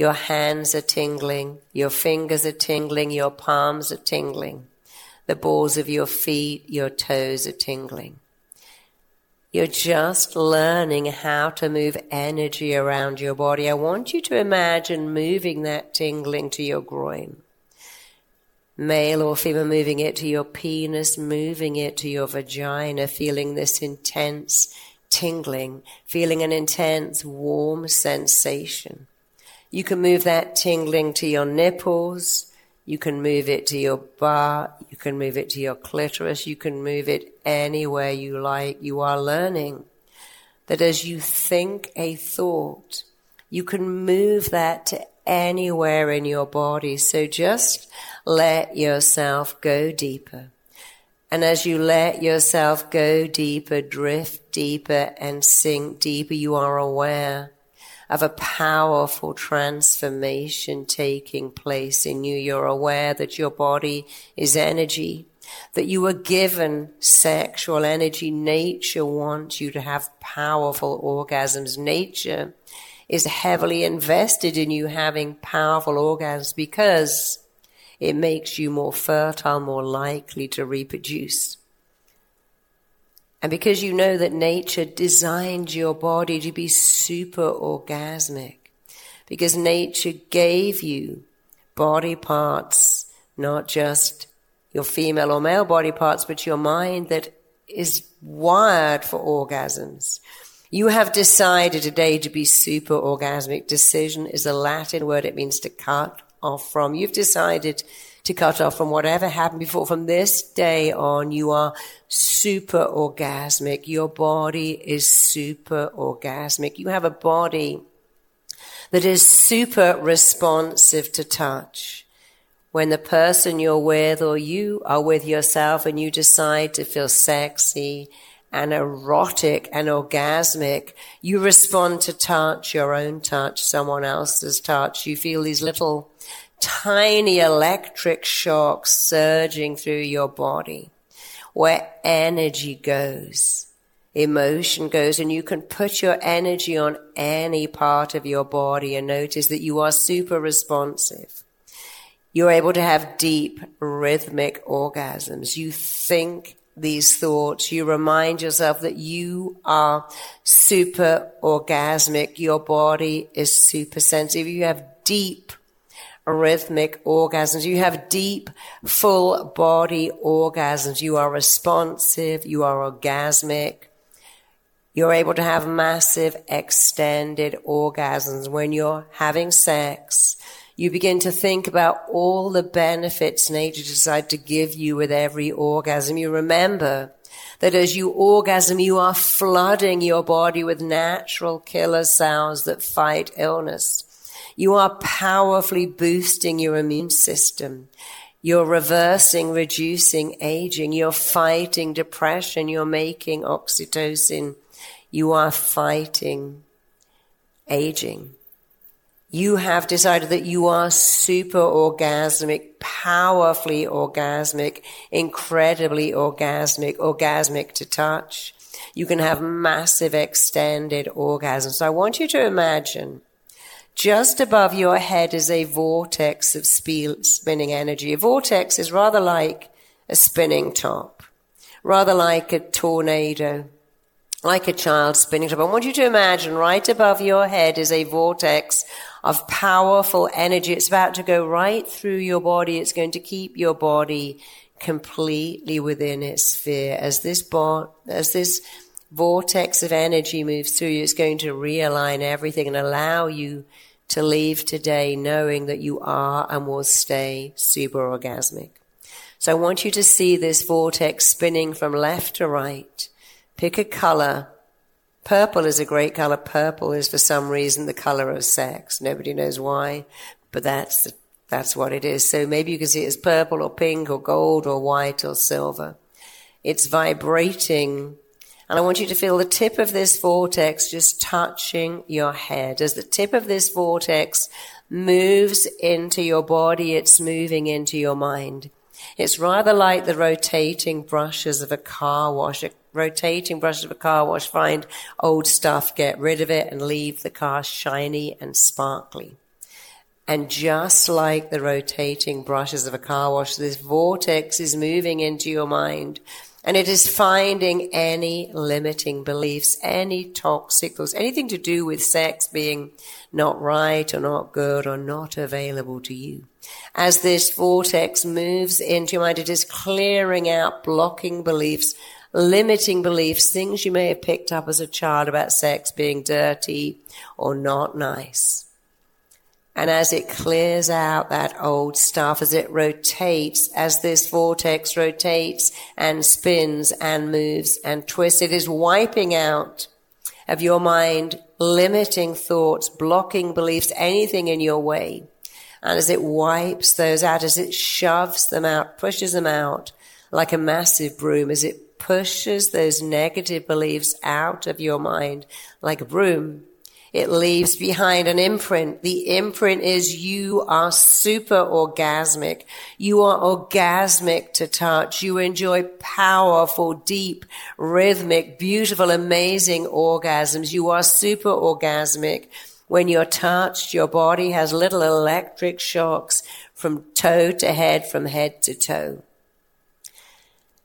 S1: Your hands are tingling, your fingers are tingling, your palms are tingling, the balls of your feet, your toes are tingling. You're just learning how to move energy around your body. I want you to imagine moving that tingling to your groin male or female, moving it to your penis, moving it to your vagina, feeling this intense tingling, feeling an intense warm sensation. You can move that tingling to your nipples. You can move it to your bar. You can move it to your clitoris. You can move it anywhere you like. You are learning that as you think a thought, you can move that to anywhere in your body. So just let yourself go deeper. And as you let yourself go deeper, drift deeper and sink deeper, you are aware of a powerful transformation taking place in you. You're aware that your body is energy, that you were given sexual energy. Nature wants you to have powerful orgasms. Nature is heavily invested in you having powerful orgasms because it makes you more fertile, more likely to reproduce. And because you know that nature designed your body to be super orgasmic, because nature gave you body parts, not just your female or male body parts, but your mind that is wired for orgasms. You have decided today to be super orgasmic. Decision is a Latin word. It means to cut off from. You've decided to cut off from whatever happened before. From this day on, you are super orgasmic. Your body is super orgasmic. You have a body that is super responsive to touch. When the person you're with or you are with yourself and you decide to feel sexy and erotic and orgasmic, you respond to touch, your own touch, someone else's touch. You feel these little tiny electric shocks surging through your body where energy goes, emotion goes, and you can put your energy on any part of your body and notice that you are super responsive. You're able to have deep rhythmic orgasms. You think these thoughts. You remind yourself that you are super orgasmic. Your body is super sensitive. You have deep rhythmic orgasms. You have deep, full body orgasms. You are responsive. You are orgasmic. You're able to have massive extended orgasms when you're having sex. You begin to think about all the benefits nature decided to give you with every orgasm. You remember that as you orgasm, you are flooding your body with natural killer cells that fight illness. You are powerfully boosting your immune system. You're reversing, reducing aging. You're fighting depression. You're making oxytocin. You are fighting aging. You have decided that you are super orgasmic, powerfully orgasmic, incredibly orgasmic, orgasmic to touch. You can have massive extended orgasms. So I want you to imagine just above your head is a vortex of spinning energy. A vortex is rather like a spinning top, rather like a tornado, like a child spinning top. I want you to imagine right above your head is a vortex of powerful energy. It's about to go right through your body. It's going to keep your body completely within its sphere. As this as this vortex of energy moves through you, it's going to realign everything and allow you to leave today knowing that you are and will stay super orgasmic. So I want you to see this vortex spinning from left to right. Pick a color. Purple is a great color. Purple is for some reason the color of sex. Nobody knows why, but that's the, that's what it is. So maybe you can see it as purple or pink or gold or white or silver. It's vibrating and I want you to feel the tip of this vortex just touching your head. As the tip of this vortex moves into your body, it's moving into your mind. It's rather like the rotating brushes of a car wash. A rotating brushes of a car wash find old stuff, get rid of it, and leave the car shiny and sparkly. And just like the rotating brushes of a car wash, this vortex is moving into your mind and it is finding any limiting beliefs, any toxic thoughts, anything to do with sex being not right or not good or not available to you. As this vortex moves into your mind, it is clearing out blocking beliefs, limiting beliefs, things you may have picked up as a child about sex being dirty or not nice. And as it clears out that old stuff, as it rotates, as this vortex rotates and spins and moves and twists, it is wiping out of your mind limiting thoughts, blocking beliefs, anything in your way. And as it wipes those out, as it shoves them out, pushes them out like a massive broom, as it pushes those negative beliefs out of your mind like a broom, it leaves behind an imprint. The imprint is you are super orgasmic. You are orgasmic to touch. You enjoy powerful, deep, rhythmic, beautiful, amazing orgasms. You are super orgasmic. When you're touched, your body has little electric shocks from toe to head, from head to toe.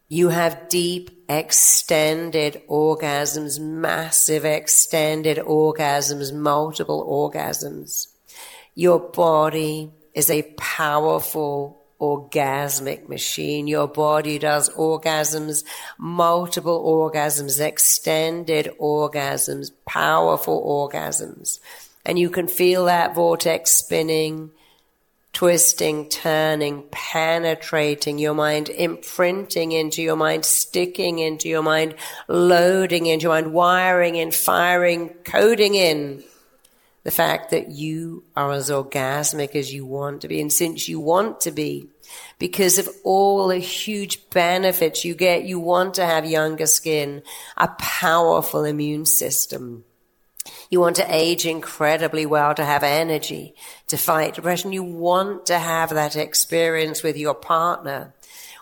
S1: You have deep, extended orgasms, massive extended orgasms, multiple orgasms. Your body is a powerful orgasmic machine. Your body does orgasms, multiple orgasms, extended orgasms, powerful orgasms. And you can feel that vortex spinning twisting, turning, penetrating your mind, imprinting into your mind, sticking into your mind, loading into your mind, wiring in, firing, coding in the fact that you are as orgasmic as you want to be. And since you want to be, because of all the huge benefits you get, you want to have younger skin, a powerful immune system you want to age incredibly well to have energy to fight depression. You want to have that experience with your partner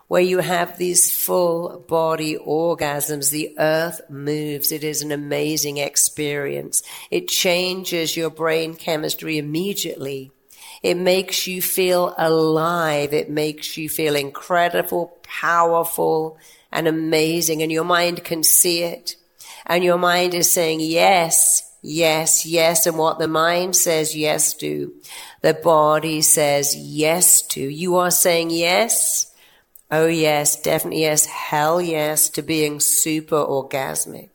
S1: where you have these full body orgasms. The earth moves. It is an amazing experience. It changes your brain chemistry immediately. It makes you feel alive. It makes you feel incredible, powerful, and amazing. And your mind can see it. And your mind is saying, yes, yes, yes, and what the mind says yes to, the body says yes to. You are saying yes, oh yes, definitely yes, hell yes to being super orgasmic.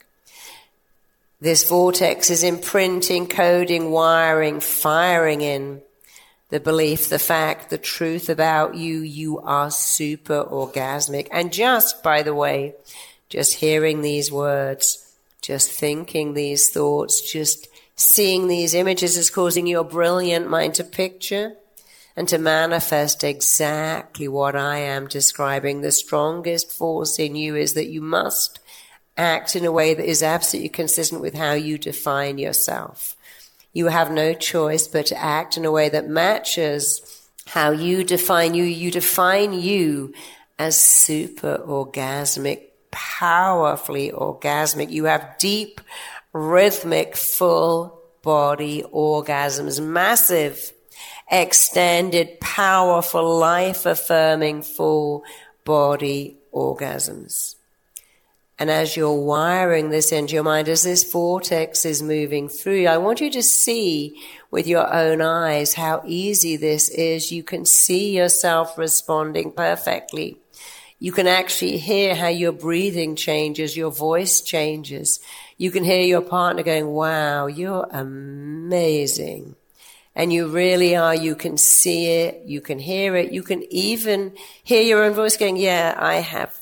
S1: This vortex is imprinting, coding, wiring, firing in the belief, the fact, the truth about you. You are super orgasmic. And just, by the way, just hearing these words, just thinking these thoughts, just seeing these images is causing your brilliant mind to picture and to manifest exactly what I am describing. The strongest force in you is that you must act in a way that is absolutely consistent with how you define yourself. You have no choice but to act in a way that matches how you define you. You define you as super orgasmic powerfully orgasmic. You have deep, rhythmic, full body orgasms, massive, extended, powerful, life affirming, full body orgasms. And as you're wiring this into your mind, as this vortex is moving through, I want you to see with your own eyes how easy this is. You can see yourself responding perfectly. You can actually hear how your breathing changes, your voice changes. You can hear your partner going, wow, you're amazing. And you really are. You can see it. You can hear it. You can even hear your own voice going, yeah, I have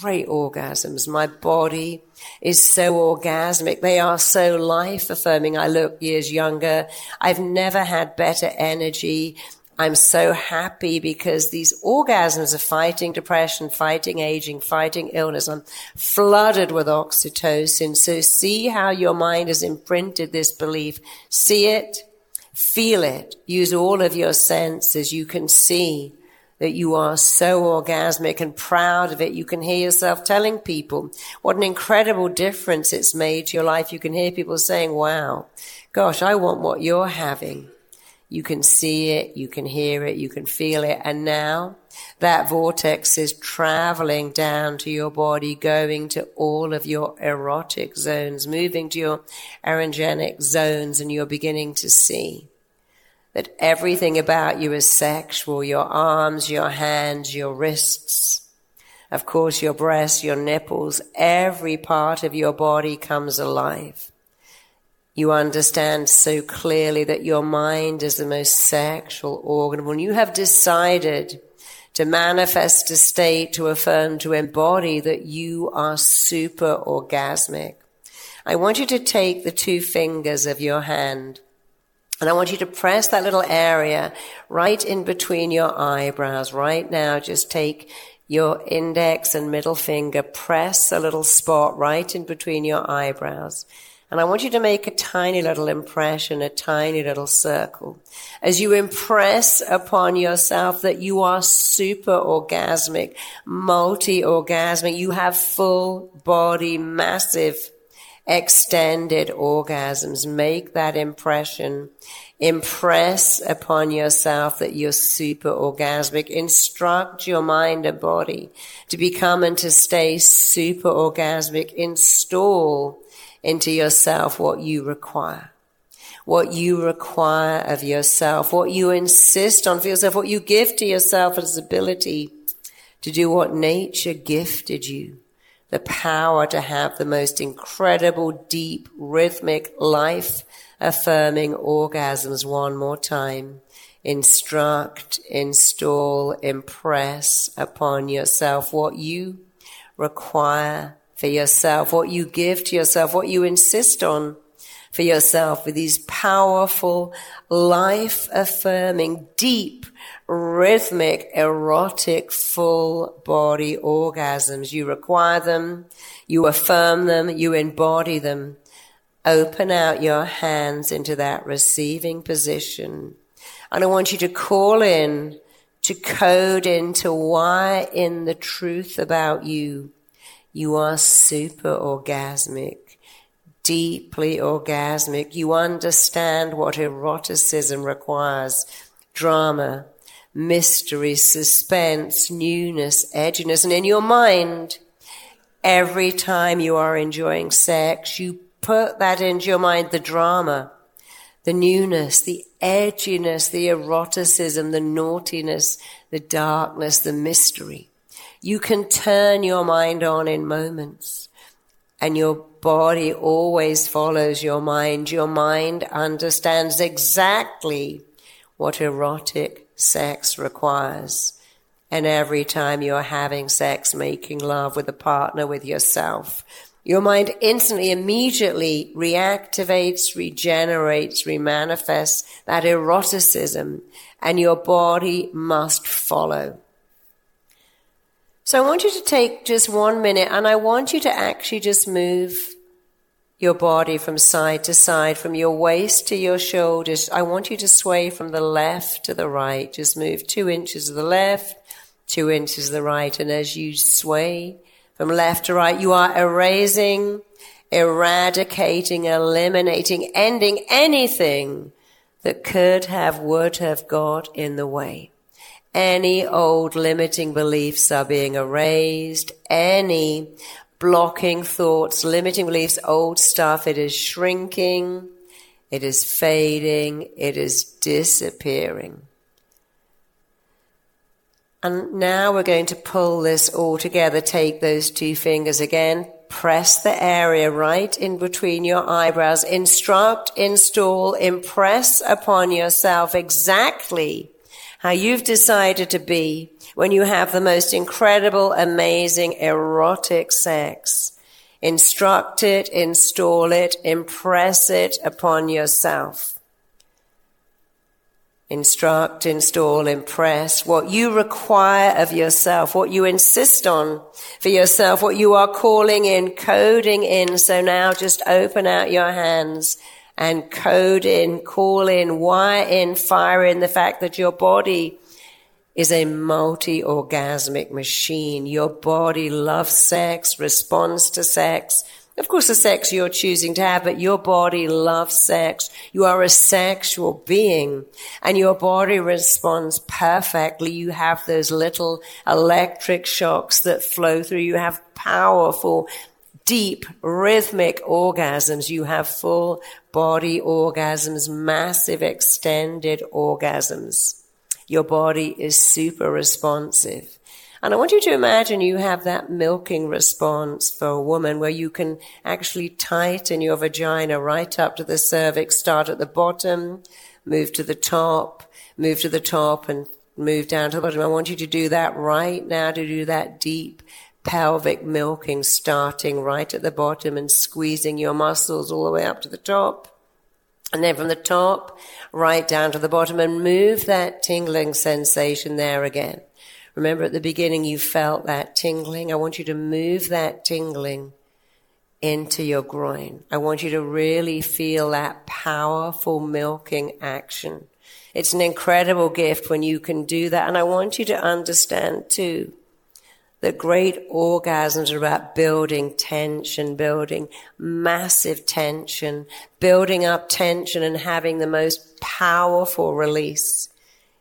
S1: great orgasms. My body is so orgasmic. They are so life affirming. I look years younger. I've never had better energy. I'm so happy because these orgasms are fighting depression, fighting aging, fighting illness. I'm flooded with oxytocin. So see how your mind has imprinted this belief. See it, feel it, use all of your senses. You can see that you are so orgasmic and proud of it. You can hear yourself telling people what an incredible difference it's made to your life. You can hear people saying, wow, gosh, I want what you're having. You can see it, you can hear it, you can feel it. And now that vortex is traveling down to your body, going to all of your erotic zones, moving to your erogenic zones, and you're beginning to see that everything about you is sexual your arms, your hands, your wrists, of course, your breasts, your nipples, every part of your body comes alive. You understand so clearly that your mind is the most sexual organ. When you have decided to manifest a state, to affirm, to embody that you are super orgasmic, I want you to take the two fingers of your hand and I want you to press that little area right in between your eyebrows right now. Just take your index and middle finger, press a little spot right in between your eyebrows. And I want you to make a tiny little impression, a tiny little circle. As you impress upon yourself that you are super orgasmic, multi-orgasmic, you have full body, massive extended orgasms. Make that impression. Impress upon yourself that you're super orgasmic. Instruct your mind and body to become and to stay super orgasmic. Install into yourself what you require. What you require of yourself, what you insist on for yourself, what you give to yourself as ability to do what nature gifted you the power to have the most incredible, deep, rhythmic, life affirming orgasms one more time. Instruct, install, impress upon yourself what you require for yourself, what you give to yourself, what you insist on for yourself with these powerful, life affirming, deep, rhythmic, erotic, full body orgasms. You require them, you affirm them, you embody them. Open out your hands into that receiving position. And I want you to call in to code into why in the truth about you, you are super orgasmic deeply orgasmic. You understand what eroticism requires. Drama, mystery, suspense, newness, edginess. And in your mind, every time you are enjoying sex, you put that into your mind, the drama, the newness, the edginess, the eroticism, the naughtiness, the darkness, the mystery. You can turn your mind on in moments and your body always follows your mind. Your mind understands exactly what erotic sex requires. And every time you're having sex, making love with a partner, with yourself, your mind instantly, immediately reactivates, regenerates, remanifests that eroticism, and your body must follow. So I want you to take just one minute and I want you to actually just move your body from side to side, from your waist to your shoulders. I want you to sway from the left to the right. Just move two inches to the left, two inches to the right. And as you sway from left to right, you are erasing, eradicating, eliminating, ending anything that could have, would have got in the way. Any old limiting beliefs are being erased. Any blocking thoughts, limiting beliefs, old stuff. It is shrinking. It is fading. It is disappearing. And now we're going to pull this all together. Take those two fingers again. Press the area right in between your eyebrows. Instruct, install, impress upon yourself exactly how you've decided to be when you have the most incredible, amazing, erotic sex. Instruct it, install it, impress it upon yourself. Instruct, install, impress what you require of yourself, what you insist on for yourself, what you are calling in, coding in. So now just open out your hands and code in, call in, wire in, fire in the fact that your body is a multi-orgasmic machine. Your body loves sex, responds to sex. Of course, the sex you're choosing to have, but your body loves sex. You are a sexual being and your body responds perfectly. You have those little electric shocks that flow through. You have powerful deep rhythmic orgasms. You have full body orgasms, massive extended orgasms. Your body is super responsive. And I want you to imagine you have that milking response for a woman where you can actually tighten your vagina right up to the cervix, start at the bottom, move to the top, move to the top and move down to the bottom. I want you to do that right now to do that deep pelvic milking starting right at the bottom and squeezing your muscles all the way up to the top. And then from the top, right down to the bottom and move that tingling sensation there again. Remember at the beginning you felt that tingling. I want you to move that tingling into your groin. I want you to really feel that powerful milking action. It's an incredible gift when you can do that. And I want you to understand too that great orgasms are about building tension, building massive tension, building up tension and having the most powerful release.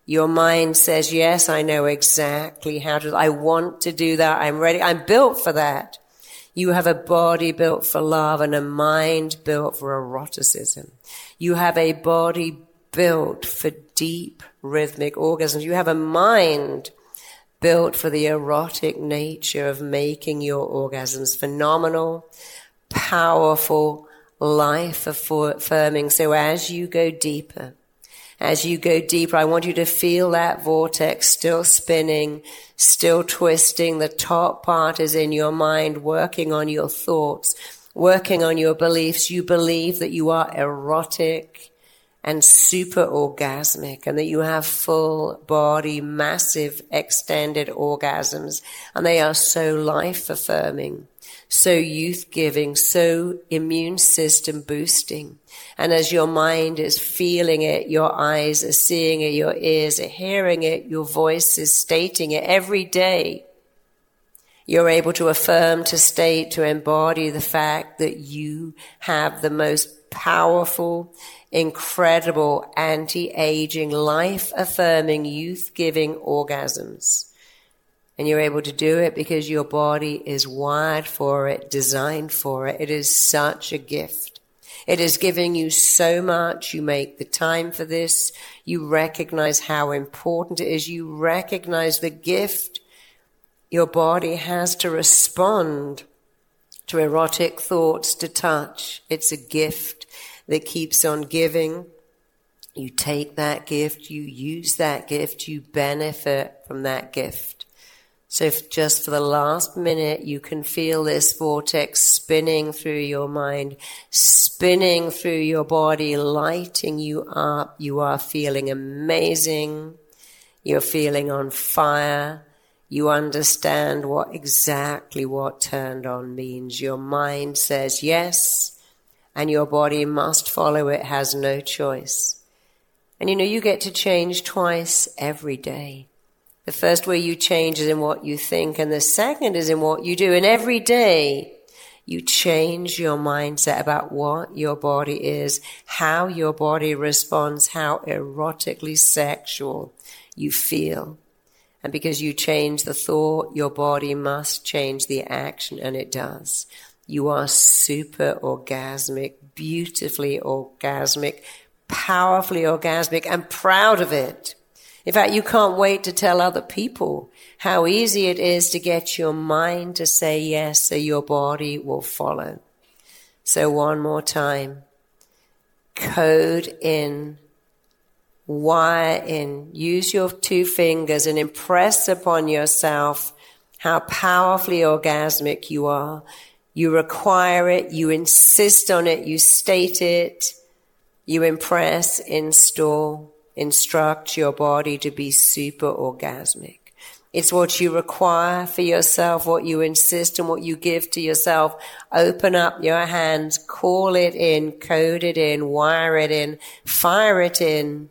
S1: Your mind says, yes, I know exactly how to, I want to do that. I'm ready. I'm built for that. You have a body built for love and a mind built for eroticism. You have a body built for deep rhythmic orgasms. You have a mind built for the erotic nature of making your orgasms phenomenal, powerful, life affirming. So as you go deeper, as you go deeper, I want you to feel that vortex still spinning, still twisting. The top part is in your mind, working on your thoughts, working on your beliefs. You believe that you are erotic and super orgasmic and that you have full body, massive extended orgasms and they are so life affirming, so youth giving, so immune system boosting. And as your mind is feeling it, your eyes are seeing it, your ears are hearing it, your voice is stating it every day. You're able to affirm, to state, to embody the fact that you have the most powerful, incredible anti-aging, life-affirming, youth-giving orgasms. And you're able to do it because your body is wired for it, designed for it. It is such a gift. It is giving you so much. You make the time for this. You recognize how important it is. You recognize the gift your body has to respond to erotic thoughts, to touch. It's a gift that keeps on giving. You take that gift, you use that gift, you benefit from that gift. So if just for the last minute you can feel this vortex spinning through your mind, spinning through your body, lighting you up, you are feeling amazing. You're feeling on fire. You understand what exactly what turned on means. Your mind says yes and your body must follow it, has no choice. And you know, you get to change twice every day. The first way you change is in what you think, and the second is in what you do. And every day, you change your mindset about what your body is, how your body responds, how erotically sexual you feel. And because you change the thought, your body must change the action, and it does. You are super orgasmic, beautifully orgasmic, powerfully orgasmic, and proud of it. In fact, you can't wait to tell other people how easy it is to get your mind to say yes so your body will follow. So one more time. Code in, wire in, use your two fingers and impress upon yourself how powerfully orgasmic you are. You require it, you insist on it, you state it, you impress, install, instruct your body to be super orgasmic. It's what you require for yourself, what you insist and what you give to yourself. Open up your hands, call it in, code it in, wire it in, fire it in,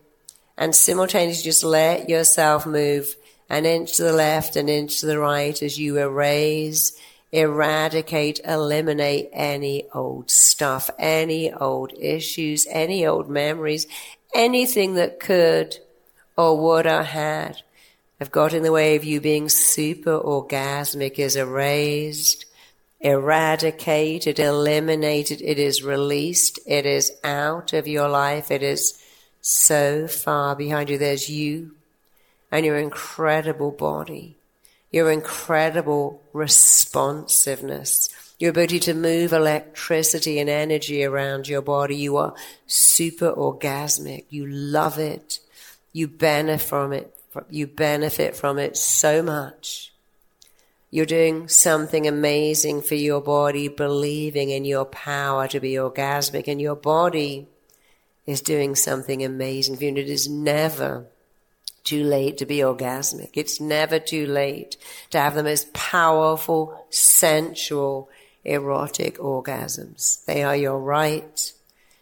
S1: and simultaneously just let yourself move an inch to the left, an inch to the right as you erase, eradicate, eliminate any old stuff, any old issues, any old memories, anything that could or would or had have got in the way of you being super orgasmic is erased, eradicated, eliminated. It is released. It is out of your life. It is so far behind you. There's you and your incredible body, your incredible responsiveness, your ability to move electricity and energy around your body. You are super orgasmic. You love it. You benefit from it you benefit from it so much. You're doing something amazing for your body, believing in your power to be orgasmic, and your body is doing something amazing for you. And it is never too late to be orgasmic. It's never too late to have the most powerful, sensual, erotic orgasms. They are your right.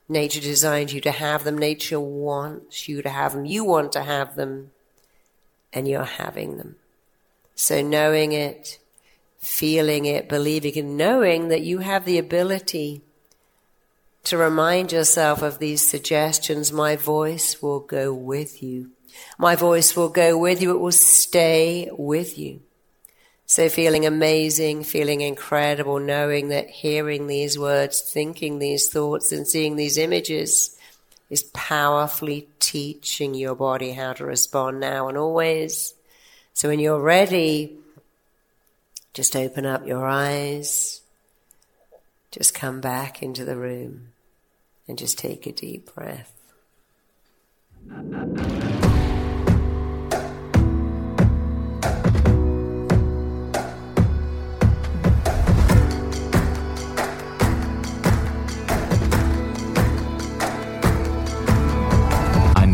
S1: Nature designed you to have them. Nature wants you to have them. You want to have them and you're having them. So knowing it, feeling it, believing and knowing that you have the ability to remind yourself of these suggestions, my voice will go with you. My voice will go with you. It will stay with you. So feeling amazing, feeling incredible, knowing that hearing these words, thinking these thoughts and seeing these images is powerfully teaching your body how to respond now and always. So when you're ready, just open up your eyes. Just come back into the room and just take a deep breath.